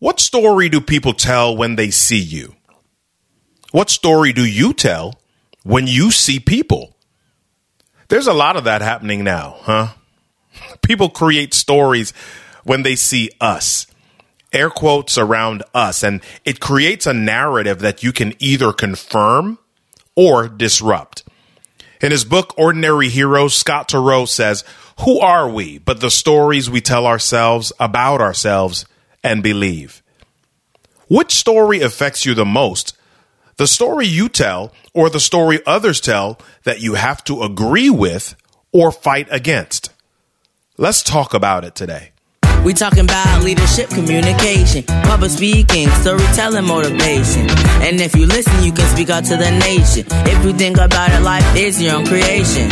What story do people tell when they see you? What story do you tell when you see people? There's a lot of that happening now, huh? People create stories when they see us. Air quotes around us, and it creates a narrative that you can either confirm or disrupt. In his book, Ordinary Heroes, Scott Turow says, Who are we but the stories we tell ourselves about ourselves and believe. Which story affects you the most? The story you tell or the story others tell that you have to agree with or fight against? Let's talk about it today. We talking about leadership, communication, public speaking, storytelling, motivation. And if you listen, you can speak out to the nation. If you think about it, life is your own creation.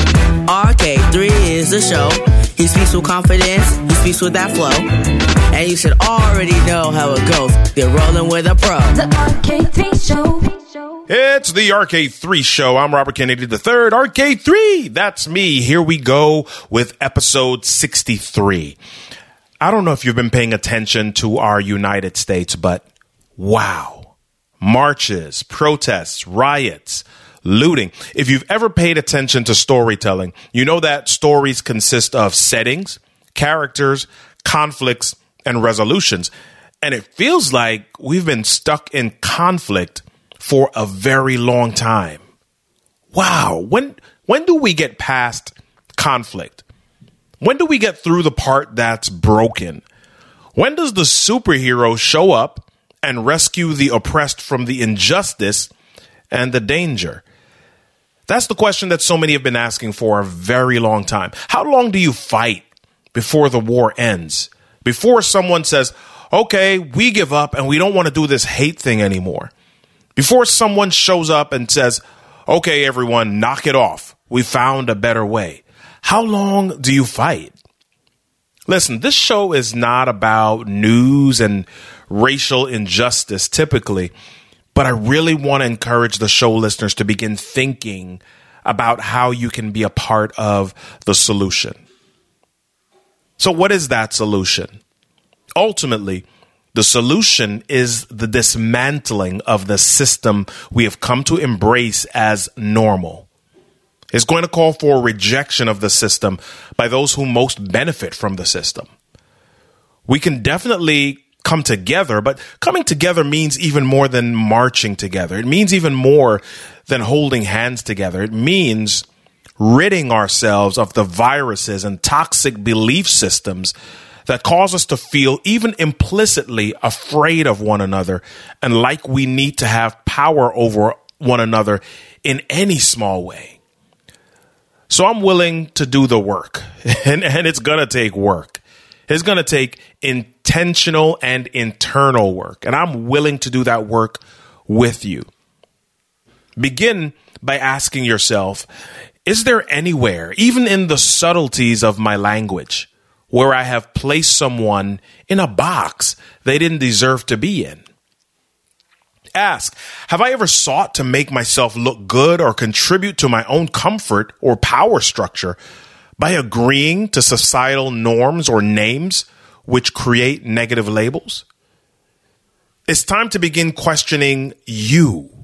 RK3 is the show. He speaks with confidence, he speaks with that flow. And you should already know how it goes. You're rolling with a pro. The RK3 Show. It's the RK3 show. I'm Robert Kennedy III. RK3, that's me. Here we go with episode 63. I don't know if you've been paying attention to our United States, but wow. Marches, protests, riots, looting. If you've ever paid attention to storytelling, you know that stories consist of settings, characters, conflicts, and resolutions. And it feels like we've been stuck in conflict for a very long time. Wow. When, when do we get past conflict? When do we get through the part that's broken? When does the superhero show up and rescue the oppressed from the injustice and the danger? That's the question that so many have been asking for a very long time. How long do you fight before the war ends? Before someone says, okay, we give up and we don't want to do this hate thing anymore. Before someone shows up and says, okay, everyone, knock it off. We found a better way. How long do you fight? Listen, this show is not about news and racial injustice typically, but I really want to encourage the show listeners to begin thinking about how you can be a part of the solution. So, what is that solution? Ultimately, the solution is the dismantling of the system we have come to embrace as normal It's going to call for rejection of the system by those who most benefit from the system. We can definitely come together, but coming together means even more than marching together. It means even more than holding hands together. It means ridding ourselves of the viruses and toxic belief systems that cause us to feel even implicitly afraid of one another and like we need to have power over one another in any small way. So I'm willing to do the work, and, and it's going to take work. It's going to take intentional and internal work, and I'm willing to do that work with you. Begin by asking yourself Is there anywhere, even in the subtleties of my language, where I have placed someone in a box they didn't deserve to be in? ask Have I ever sought to make myself look good or contribute to my own comfort or power structure by agreeing to societal norms or names which create negative labels? It's time to begin questioning you.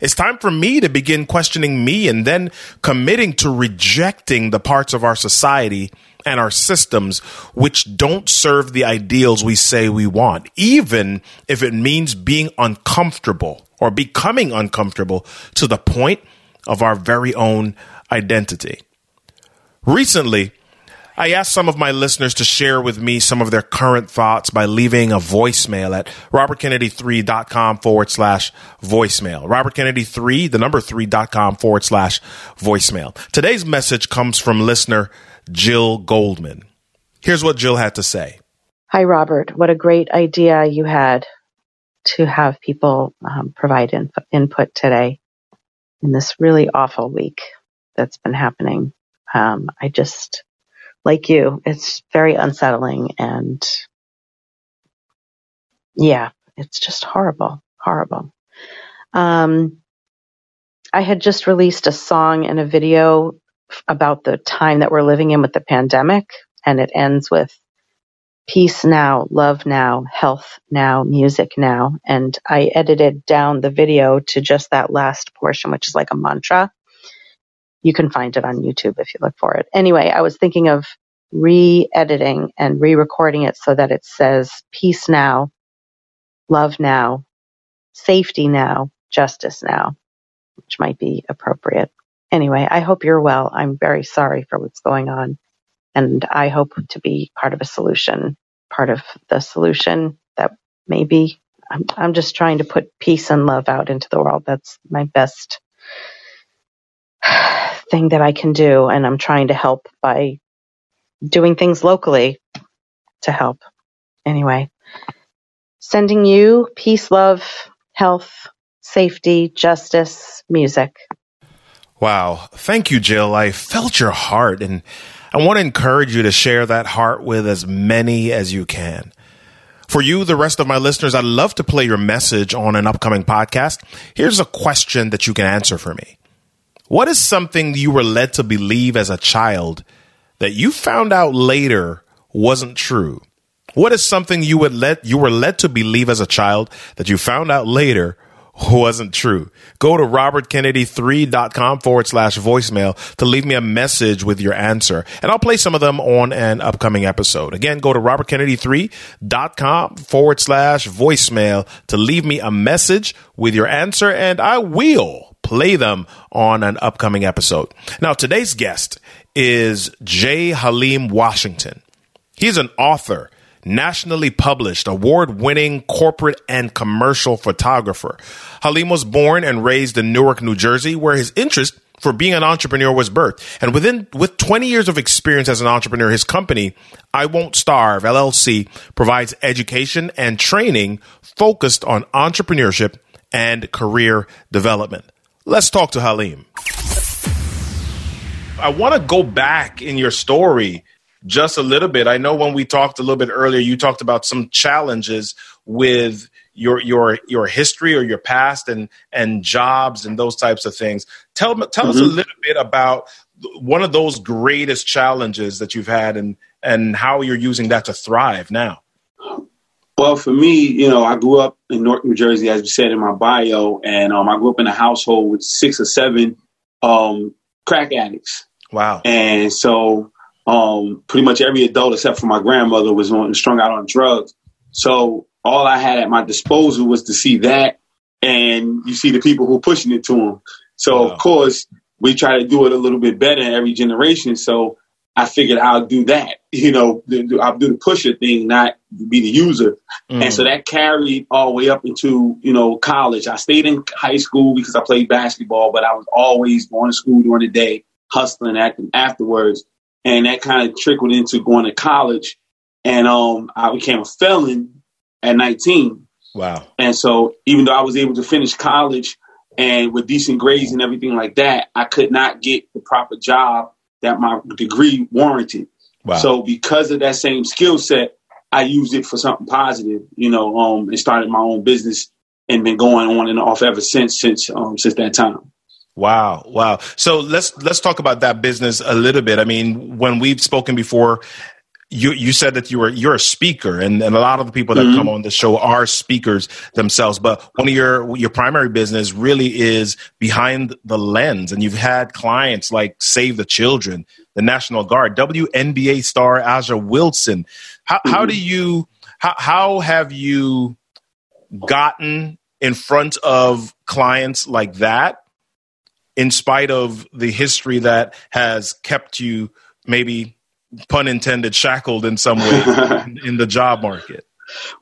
It's time for me to begin questioning me and then committing to rejecting the parts of our society and our systems which don't serve the ideals we say we want, even if it means being uncomfortable or becoming uncomfortable to the point of our very own identity. Recently, I asked some of my listeners to share with me some of their current thoughts by leaving a voicemail at robertkennedy3.com forward slash voicemail. RobertKennedy3, the number 3.com forward slash voicemail. Today's message comes from listener Jill Goldman. Here's what Jill had to say. Hi, Robert. What a great idea you had to have people um, provide in- input today in this really awful week that's been happening. Um, I just, like you, it's very unsettling and yeah, it's just horrible, horrible. Um, I had just released a song and a video about the time that we're living in with the pandemic, and it ends with peace now, love now, health now, music now. And I edited down the video to just that last portion, which is like a mantra. You can find it on YouTube if you look for it. Anyway, I was thinking of re editing and re recording it so that it says peace now, love now, safety now, justice now, which might be appropriate. Anyway, I hope you're well. I'm very sorry for what's going on. And I hope to be part of a solution, part of the solution that maybe I'm, I'm just trying to put peace and love out into the world. That's my best thing that I can do. And I'm trying to help by doing things locally to help. Anyway, sending you peace, love, health, safety, justice, music. Wow. Thank you, Jill. I felt your heart and I want to encourage you to share that heart with as many as you can. For you, the rest of my listeners, I'd love to play your message on an upcoming podcast. Here's a question that you can answer for me. What is something you were led to believe as a child that you found out later wasn't true? What is something you would let you were led to believe as a child that you found out later wasn't true. Go to robertkennedy3.com forward slash voicemail to leave me a message with your answer. And I'll play some of them on an upcoming episode. Again, go to robertkennedy3.com forward slash voicemail to leave me a message with your answer and I will play them on an upcoming episode. Now, today's guest is J. Haleem Washington. He's an author nationally published, award winning corporate and commercial photographer. Haleem was born and raised in Newark, New Jersey, where his interest for being an entrepreneur was birthed. And within with 20 years of experience as an entrepreneur, his company, I Won't Starve LLC, provides education and training focused on entrepreneurship and career development. Let's talk to Haleem. I want to go back in your story just a little bit. I know when we talked a little bit earlier, you talked about some challenges with your your your history or your past and and jobs and those types of things. Tell tell mm-hmm. us a mm-hmm. little bit about one of those greatest challenges that you've had and and how you're using that to thrive now. Well, for me, you know, I grew up in North New Jersey, as you said in my bio, and um, I grew up in a household with six or seven um, crack addicts. Wow! And so um, pretty much every adult except for my grandmother was on strung out on drugs. So all I had at my disposal was to see that, and you see the people who are pushing it to them. So wow. of course we try to do it a little bit better in every generation. So I figured I'll do that. You know, I'll do the pusher thing, not be the user. Mm. And so that carried all the way up into you know college. I stayed in high school because I played basketball, but I was always going to school during the day, hustling, acting afterwards and that kind of trickled into going to college. And um, I became a felon at 19. Wow. And so even though I was able to finish college and with decent grades and everything like that, I could not get the proper job that my degree warranted. Wow. So because of that same skill set, I used it for something positive, you know, um, and started my own business and been going on and off ever since since um, since that time. Wow, wow. So let's let's talk about that business a little bit. I mean, when we've spoken before, you you said that you were you're a speaker, and, and a lot of the people that mm-hmm. come on the show are speakers themselves. But one of your your primary business really is behind the lens, and you've had clients like Save the Children, the National Guard, WNBA star A'ja Wilson. How mm-hmm. how do you how how have you gotten in front of clients like that? In spite of the history that has kept you maybe pun intended shackled in some way in, in, the job market?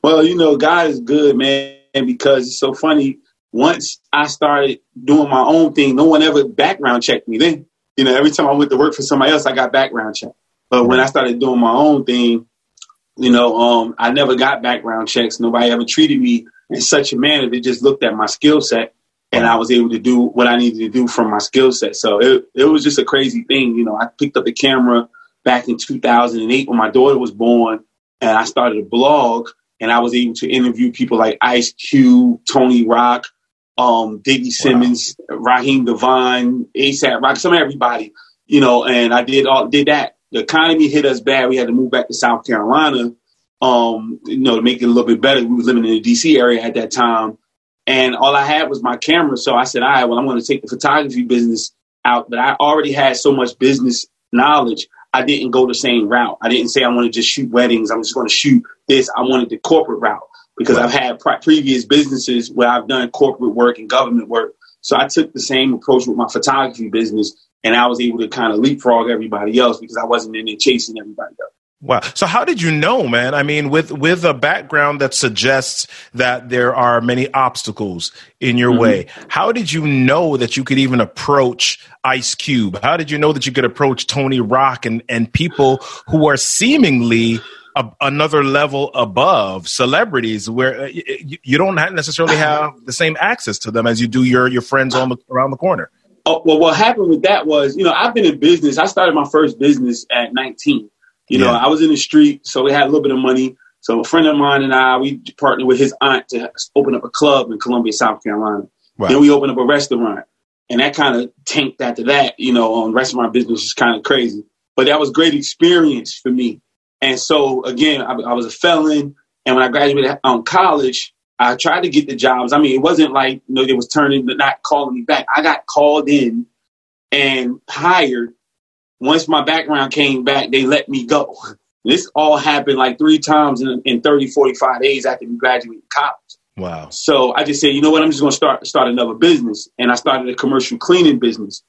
Well you know god is good man because it's so funny. Once i started doing my own thing no one ever background checked me then. You know every time i went to work for somebody else i got background checked. But when i started doing my own thing you know um, i never got background checks. Nobody ever treated me in such a manner. They just looked at my skill set and I was able to do what I needed to do from my skill set. So it, it was just a crazy thing. You know, I picked up the camera back in 2008 when my daughter was born, and I started a blog, and I was able to interview people like Ice Cube, Tony Rock, um, Diggy Simmons, wow. Raheem DeVaughn, ASAP Rock, some everybody, you know, and I did all did that. The economy hit us bad. We had to move back to South Carolina. um, you know, to make it a little bit better. We were living in the DC area at that time. And all I had was my camera. So I said, all right, well, I'm going to take the photography business out. But I already had so much business knowledge. I didn't go the same route. I didn't say I want to just shoot weddings. I'm just going to shoot this. I wanted the corporate route because right. I've had pre- previous businesses where I've done corporate work and government work. So I took the same approach with my photography business and I was able to kind of leapfrog everybody else because I wasn't in there chasing everybody else. Wow. So how did you know, man? I mean, with with a background that suggests that there are many obstacles in your mm-hmm. way, how did you know that you could even approach Ice Cube? How did you know that you could approach Tony Rock and and people who are seemingly a, another level above celebrities where uh, you, you don't necessarily have the same access to them as you do your your friends on the, around the corner? Oh, well, what happened with that was, you know, I've been in business. I started my first business at 19 you know, I was in the street, so we had a little bit of money. So a friend of mine and I, we partnered with his aunt to open up a club in Columbia, South Carolina. Wow. Then we opened up a restaurant, and that kind of tanked after that. You know, um, restaurant business is kind of crazy, but that was great experience for me. And so again, I, I was a felon, and when I graduated um, college, I tried to get the jobs. I mean, it wasn't like you know they was turning, but not calling me back. I got called in and hired once my background came back, they let me go. This all happened like three times in, in 30, 45 days after we graduated college. Wow. So I just said, you know what, I'm just going to start start another business. And I started a commercial cleaning business.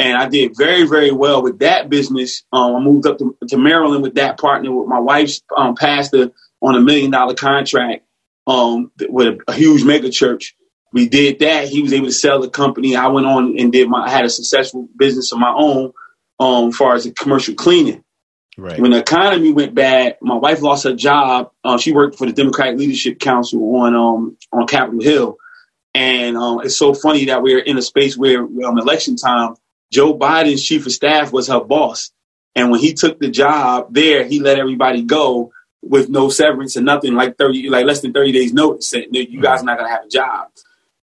And I did very, very well with that business. Um, I moved up to, to, Maryland with that partner with my wife's um, pastor on a million dollar contract um, with a, a huge mega church. We did that. He was able to sell the company. I went on and did my I had a successful business of my own um, as far as the commercial cleaning. Right. When the economy went bad, my wife lost her job. Uh, she worked for the Democratic Leadership Council on um, on Capitol Hill, and um, it's so funny that we're in a space where um, election time, Joe Biden's chief of staff was her boss, and when he took the job there, he let everybody go with no severance and nothing, like thirty, like less than thirty days notice. That you guys are not gonna have a job.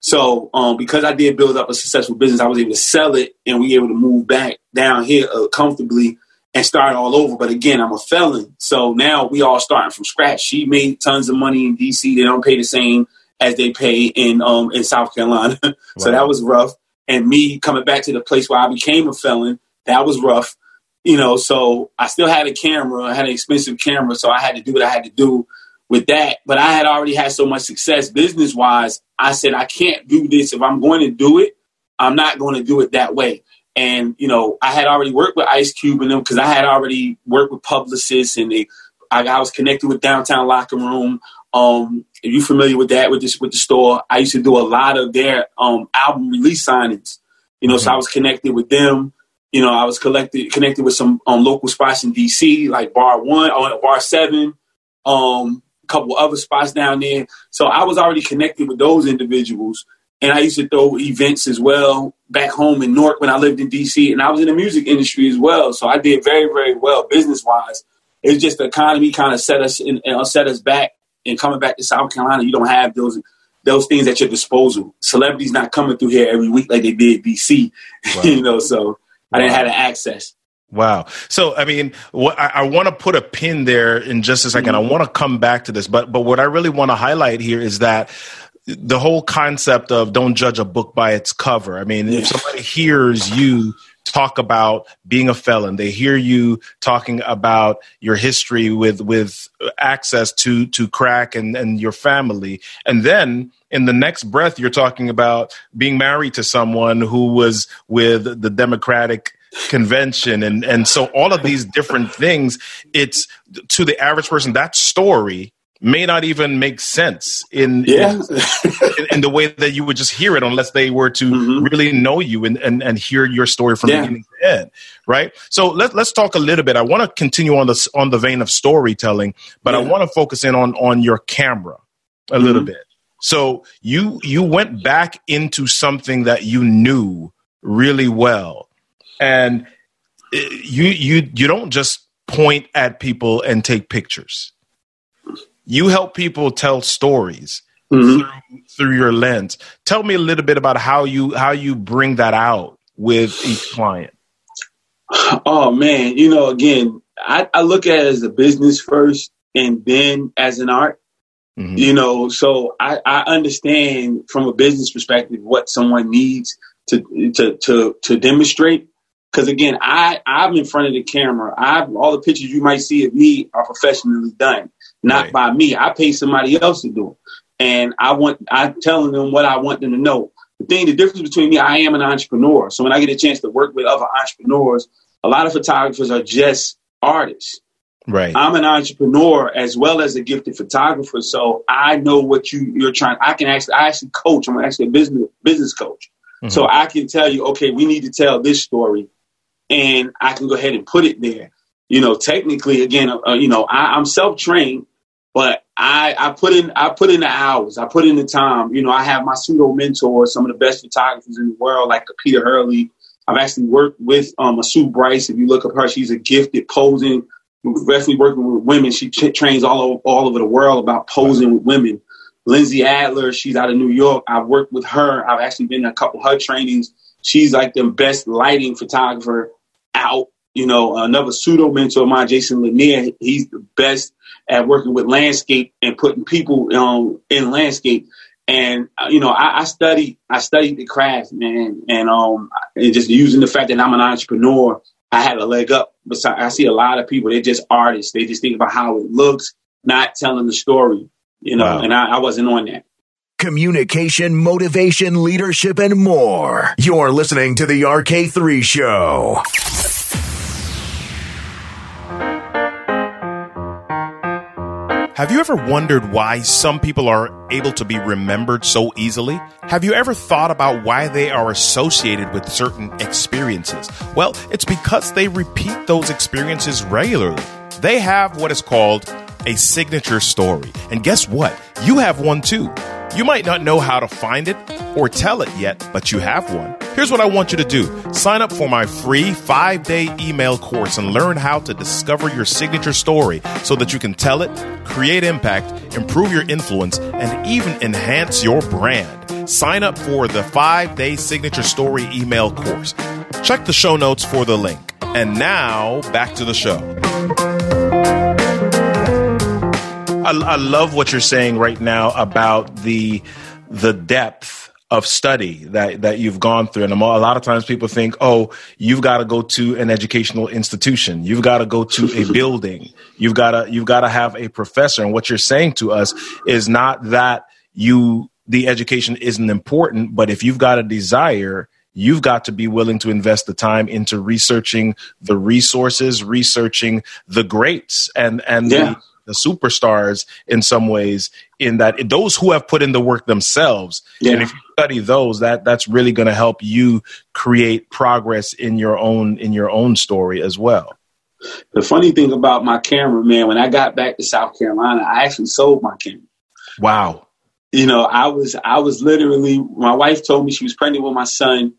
So um, because I did build up a successful business, I was able to sell it and we able to move back down here uh, comfortably and start all over. But again, I'm a felon. So now we all starting from scratch. She made tons of money in DC. They don't pay the same as they pay in um, in South Carolina. so that was rough. And me coming back to the place where I became a felon, that was rough. You know, so I still had a camera. I had an expensive camera, so I had to do what I had to do with that. But I had already had so much success business wise. I said, I can't do this. If I'm going to do it, I'm not going to do it that way. And, you know, I had already worked with Ice Cube and them because I had already worked with publicists and they, I, I was connected with Downtown Locker Room. Um, if you're familiar with that, with this, with the store, I used to do a lot of their um, album release signings. You know, mm-hmm. so I was connected with them. You know, I was collected, connected with some um, local spots in DC, like Bar One, or uh, Bar Seven, um, couple other spots down there. So I was already connected with those individuals. And I used to throw events as well back home in Newark when I lived in DC. And I was in the music industry as well. So I did very, very well business wise. It's just the economy kind of set us in, uh, set us back. And coming back to South Carolina, you don't have those those things at your disposal. Celebrities not coming through here every week like they did DC. Wow. you know, so wow. I didn't have the access. Wow. So, I mean, what, I, I want to put a pin there in just a 2nd mm-hmm. I want to come back to this, but but what I really want to highlight here is that the whole concept of don't judge a book by its cover. I mean, if somebody hears you talk about being a felon, they hear you talking about your history with with access to to crack and and your family, and then in the next breath you're talking about being married to someone who was with the Democratic convention and and so all of these different things it's to the average person that story may not even make sense in yeah. in, in, the way that you would just hear it unless they were to mm-hmm. really know you and, and, and hear your story from yeah. beginning to end right so let, let's talk a little bit i want to continue on this on the vein of storytelling but yeah. i want to focus in on on your camera a mm-hmm. little bit so you you went back into something that you knew really well and you you you don't just point at people and take pictures. You help people tell stories mm-hmm. through, through your lens. Tell me a little bit about how you how you bring that out with each client. Oh man, you know, again, I, I look at it as a business first, and then as an art. Mhm. You know, so I, I understand from a business perspective what someone needs to to to to demonstrate. Because again, I I'm in front of the camera. I all the pictures you might see of me are professionally done, not Right. by me. I pay somebody else to do it, and I want I'm telling them what I want them to know. The thing, the difference between me, I am an entrepreneur. So when I get a chance to work with other entrepreneurs, a lot of photographers are just artists. Right. I'm an entrepreneur as well as a gifted photographer, so I know what you you're trying. I can actually I actually coach. I'm actually a business business coach, Mhm. so I can tell you, okay, we need to tell this story, and I can go ahead and put it there. You know, technically, again, uh, you know, I, I'm self trained, but I I put in I put in the hours, I put in the time. You know, I have my pseudo mentors, some of the best photographers in the world, like Peter Hurley. I've actually worked with um, Sue Bryce. If you look up her, she's a gifted posing especially working with women. She t- trains all over, all over the world about posing with women. Lindsay Adler, she's out of New York. I've worked with her. I've actually been in a couple of her trainings. She's like the best lighting photographer out. You know, another pseudo mentor of mine, Jason Lanier, he's the best at working with landscape and putting people um, in landscape. And uh, you know, I, I studied, I studied the craft, man, and um, and just using the fact that I'm an entrepreneur, I had a leg up. Besides, I see a lot of people; they're just artists. They just think about how it looks, not telling the story. You know, Wow. and I, I wasn't on that. Communication, motivation, leadership, and more. You're listening to the RK3 Show. Have you ever wondered why some people are able to be remembered so easily? Have you ever thought about why they are associated with certain experiences? Well, it's because they repeat those experiences regularly. They have what is called a signature story. And guess what? You have one too. You might not know how to find it or tell it yet, but you have one. Here's what I want you to do sign up for my free five day email course and learn how to discover your signature story so that you can tell it, create impact, improve your influence, and even enhance your brand. Sign up for the five day signature story email course. Check the show notes for the link. And now, back to the show. I, I love what you're saying right now about the the depth of study that that you've gone through. And a lot of times people think oh you've got to go to an educational institution. You've got to go to a building. You've got to you've got to have a professor. And what you're saying to us is not that you the education isn't important but if you've got a desire you've got to be willing to invest the time into researching the resources researching the greats and and Yeah. the the superstars in some ways in that those who have put in the work themselves Yeah. and if you study those that that's really going to help you create progress in your own in your own story as well The funny thing about my camera, man, when I got back to South Carolina, I actually sold my camera. wow you know, I was I was literally my wife told me she was pregnant with my son,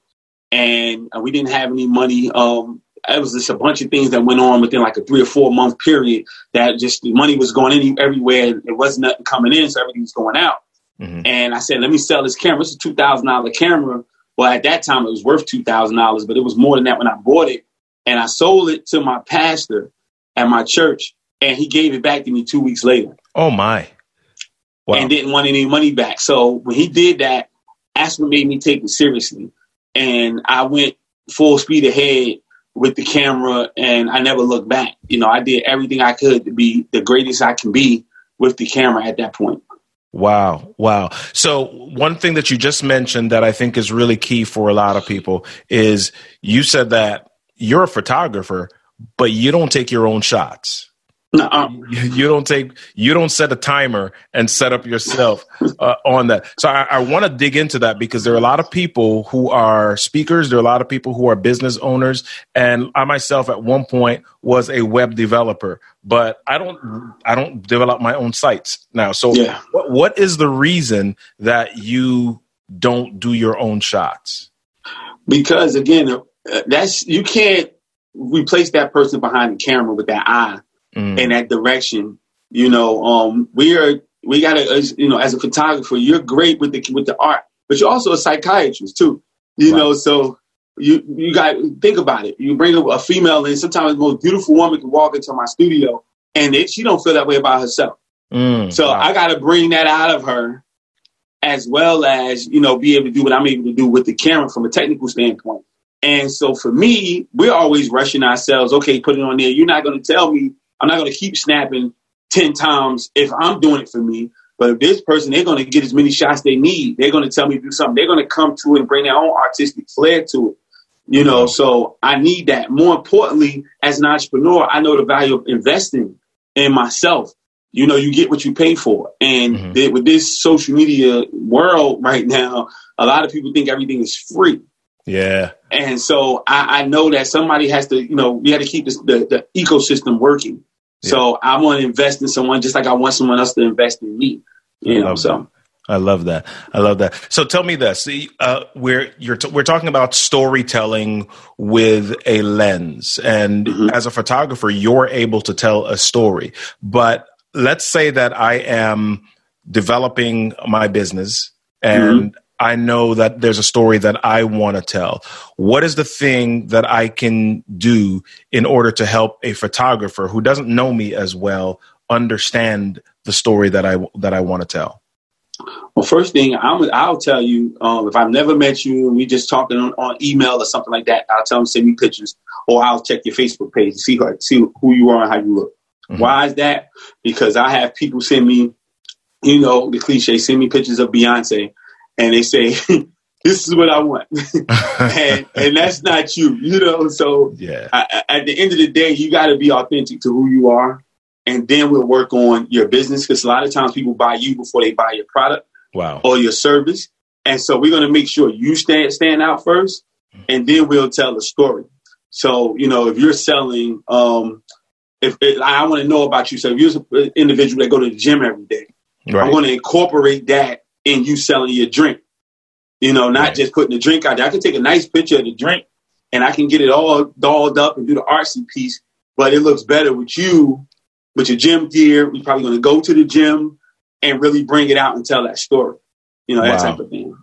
and we didn't have any money. Um, it was just a bunch of things that went on within like a three or four month period that just the money was going in everywhere. and It wasn't nothing coming in, so everything was going out. Mhm. And I said, let me sell this camera. It's a two thousand dollar camera. Well, at that time it was worth two thousand dollars, but it was more than that when I bought it. And I sold it to my pastor at my church, and he gave it back to me two weeks later oh my wow and didn't want any money back. So when he did that, that's what made me take it seriously. And I went full speed ahead with the camera and I never looked back. You know, I did everything I could to be the greatest I can be with the camera at that point. Wow. Wow. So, one thing that you just mentioned that I think is really key for a lot of people is you said that you're a photographer, but you don't take your own shots. You you don't take, you don't set a timer and set up yourself uh, on that. So, I, I want to dig into that because there are a lot of people who are speakers, there are a lot of people who are business owners, and I myself at one point was a web developer, but I don't, I don't develop my own sites now. So, Yeah. what, what is the reason that you don't do your own shots? Because again, uh, that's you can't replace that person behind the camera with that eye. Mm. in that direction. You know, um, we are we got to you know as a photographer, you're great with the with the art, but you're also a psychiatrist too. You Right. know, so you you got think about it. You bring a, a female in. Sometimes the most beautiful woman can walk into my studio, and it, she don't feel that way about herself. Mm, So wow. I got to bring that out of her, as well as you know, be able to do what I'm able to do with the camera from a technical standpoint. And so for me, we're always rushing ourselves. Okay, put it on there. You're not going to tell me. I'm not going to keep snapping ten times if I'm doing it for me. But if this person, they're going to get as many shots they need. They're going to tell me to do something. They're going to come to it and bring their own artistic flair to it. You know, so I need that. More importantly, as an entrepreneur, I know the value of investing in myself. You know, you get what you pay for. And Mhm. th- with this social media world right now, a lot of people think everything is free. Yeah. And so I, I know that somebody has to, you know, we have to keep this, the, the ecosystem working. So I want to invest in someone just like I want someone else to invest in me. You I know, so I love that. I love that. So tell me this: uh, we're you're t- we're talking about storytelling with a lens, and Mhm. as a photographer, you're able to tell a story. But let's say that I am developing my business, and I know that there's a story that I want to tell. What is the thing that I can do in order to help a photographer who doesn't know me as well understand the story that I that I want to tell? Well, first thing I'm, I'll tell you, um, if I've never met you and we just talking on, on email or something like that, I'll tell them send me pictures, or I'll check your Facebook page to see who, see who you are and how you look. Mhm. Why is that? Because I have people send me, you know, the cliche, send me pictures of Beyonce, and they say, "This is what I want," and, and that's not you, you know. So yeah. I, at the end of the day, you got to be authentic to who you are, and then we'll work on your business. Because a lot of times people buy you before they buy your product Wow. or your service, and so we're going to make sure you stand stand out first, and then we'll tell the story. So you know, if you're selling, um, if, if I want to know about you, so if you're an individual that go to the gym every day, I'm going to incorporate that in you selling your drink. You know, not Right. just putting the drink out there. I can take a nice picture of the drink and I can get it all dolled up and do the artsy piece, but it looks better with you, with your gym gear. We're probably going to go to the gym and really bring it out and tell that story. You know, that Wow. type of thing.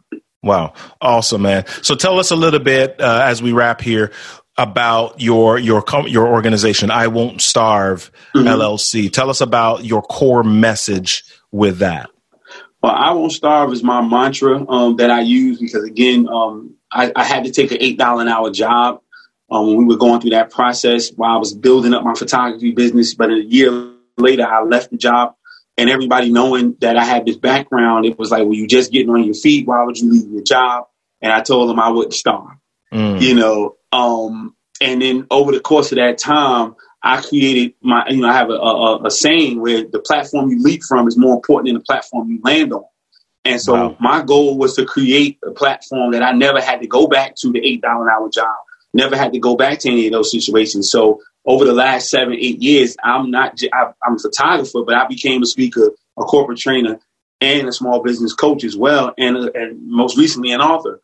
Wow. Awesome, man. So tell us a little bit uh, as we wrap here about your your com- your organization. I won't starve Mhm. LLC. Tell us about your core message with that. I won't starve is my mantra um, that I use because again, um, I, I had to take an eight dollar an hour job um, when we were going through that process while I was building up my photography business. But a year later, I left the job, and everybody knowing that I had this background, it was like, "Well, you just getting on your feet. Why would you leave your job?" And I told them I wouldn't starve Mm. you know. Um, and then over the course of that time, I created my, you know, I have a, a, a saying where the platform you leap from is more important than the platform you land on. And so Wow. my goal was to create a platform that I never had to go back to the eight dollar an hour job, never had to go back to any of those situations. So over the last seven, eight years, I'm not, I'm a photographer, but I became a speaker, a corporate trainer, and a small business coach as well, and, and most recently an author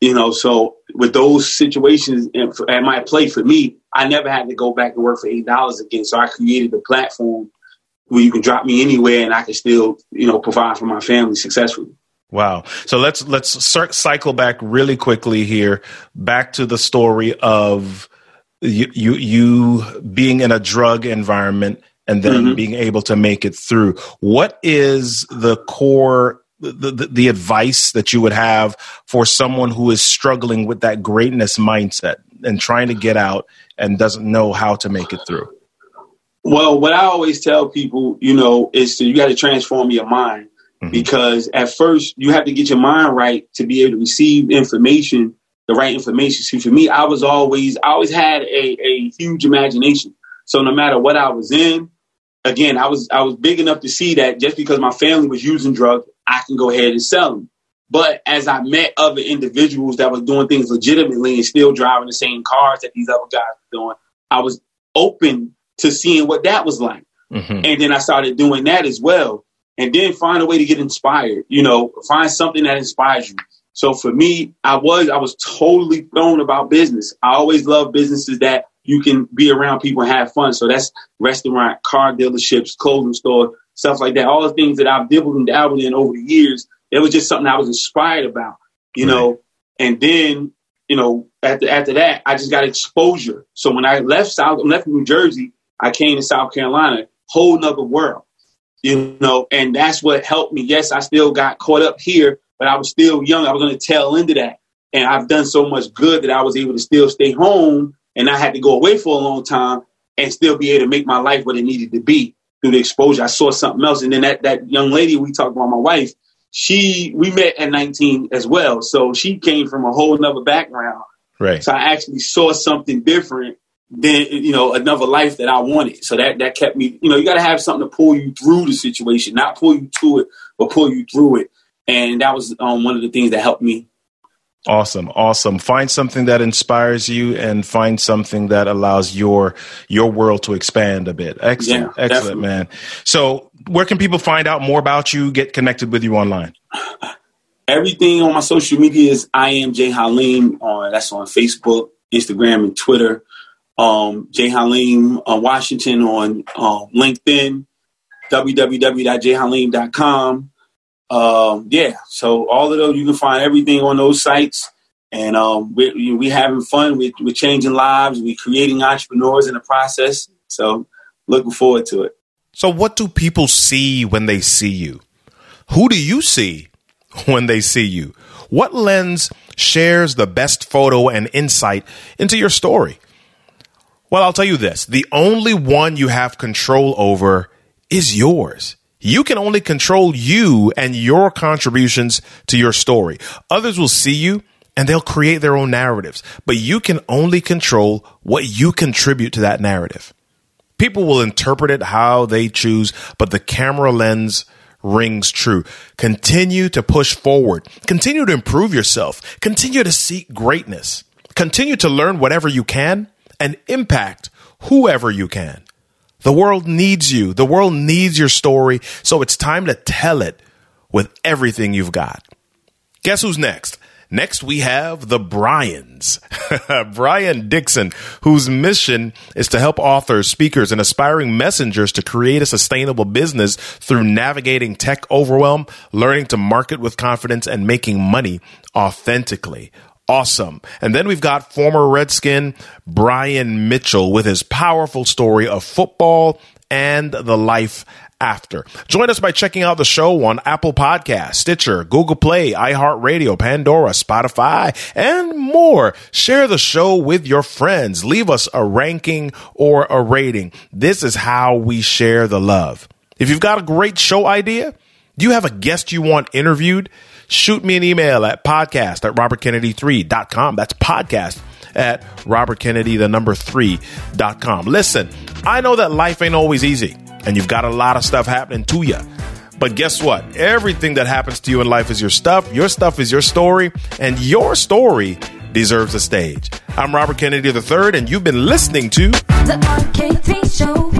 you know so with those situations at my play for me i never had to go back and work for eight dollars again so i created a platform where you can drop me anywhere and i can still you know provide for my family successfully Wow. So let's let's cycle back really quickly here, back to the story of you you, you being in a drug environment and then Mhm. being able to make it through. What is the core the, the, the advice that you would have for someone who is struggling with that greatness mindset and trying to get out and doesn't know how to make it through? well what i always tell people you know is to, you got to transform your mind Mhm. because at first you have to get your mind right to be able to receive information the right information see for me i was always i always had a, a huge imagination so no matter what i was in again, I was I was big enough to see that just because my family was using drugs, I can go ahead and sell them. But as I met other individuals that was doing things legitimately and still driving the same cars that these other guys were doing, I was open to seeing what that was like. Mhm. And then I started doing that as well. And then find a way to get inspired, you know, find something that inspires you. So for me, I was I was totally thrown about business. I always love businesses that you can be around people and have fun. So that's restaurant, car dealerships, clothing store, stuff like that. All the things that I've dibbled and dabbled in over the years. It was just something I was inspired about, you know. And then, you know, after after that, I just got exposure. So when I left South, left New Jersey, I came to South Carolina, whole nother world, you know, and that's what helped me. Yes, I still got caught up here, but I was still young. I was going to tail into that. And I've done so much good that I was able to still stay home and I had to go away for a long time and still be able to make my life what it needed to be through the exposure. I saw something else. And then that, that young lady we talked about, my wife, she, we met at 19 as well. So she came from a whole nother background. Right. So I actually saw something different than, you know, another life that I wanted. So that, that kept me, you know, you got to have something to pull you through the situation, not pull you to it, but pull you through it. And that was um, one of the things that helped me Awesome, awesome. Find something that inspires you and find something that allows your your world to expand a bit. Excellent, Yeah, excellent, man. So, where can people find out more about you? Get connected with you online. Everything on my social media is I am Jay Haleem. On that's on Facebook, Instagram, and Twitter. Um, Jay Haleem uh, Washington on um, LinkedIn, www.jhaleem.com. Um, yeah, so all of those you can find everything on those sites, and um, we we we having fun. We we're changing lives. We're creating entrepreneurs in the process. So looking forward to it. So, what do people see when they see you? Who do you see when they see you? What lens shares the best photo and insight into your story? Well, I'll tell you this the only one you have control over is yours. You can only control you and your contributions to your story. Others will see you and they'll create their own narratives, but you can only control what you contribute to that narrative. People will interpret it how they choose, but the camera lens rings true. Continue to push forward. Continue to improve yourself. Continue to seek greatness. Continue to learn whatever you can and impact whoever you can. The world needs you. The world needs your story. So it's time to tell it with everything you've got. Guess who's next? Next, we have the Bryans. Brian Dixon, whose mission is to help authors, speakers, and aspiring messengers to create a sustainable business through navigating tech overwhelm, learning to market with confidence, and making money authentically. Awesome. And then we've got former Redskin Brian Mitchell with his powerful story of football and the life after. Join us by checking out the show on Apple Podcasts, Stitcher, Google Play, iHeartRadio, Pandora, Spotify, and more. Share the show with your friends. Leave us a ranking or a rating. This is how we share the love. If you've got a great show idea, do you have a guest you want interviewed? Shoot me an email at podcast at robertkennedy3.com. That's podcast at robertkennedy, the number three.com. Listen, I know that life ain't always easy and you've got a lot of stuff happening to you. But guess what? Everything that happens to you in life is your stuff. Your stuff is your story, and your story deserves a stage. I'm Robert Kennedy III, and you've been listening to The RK3 Show.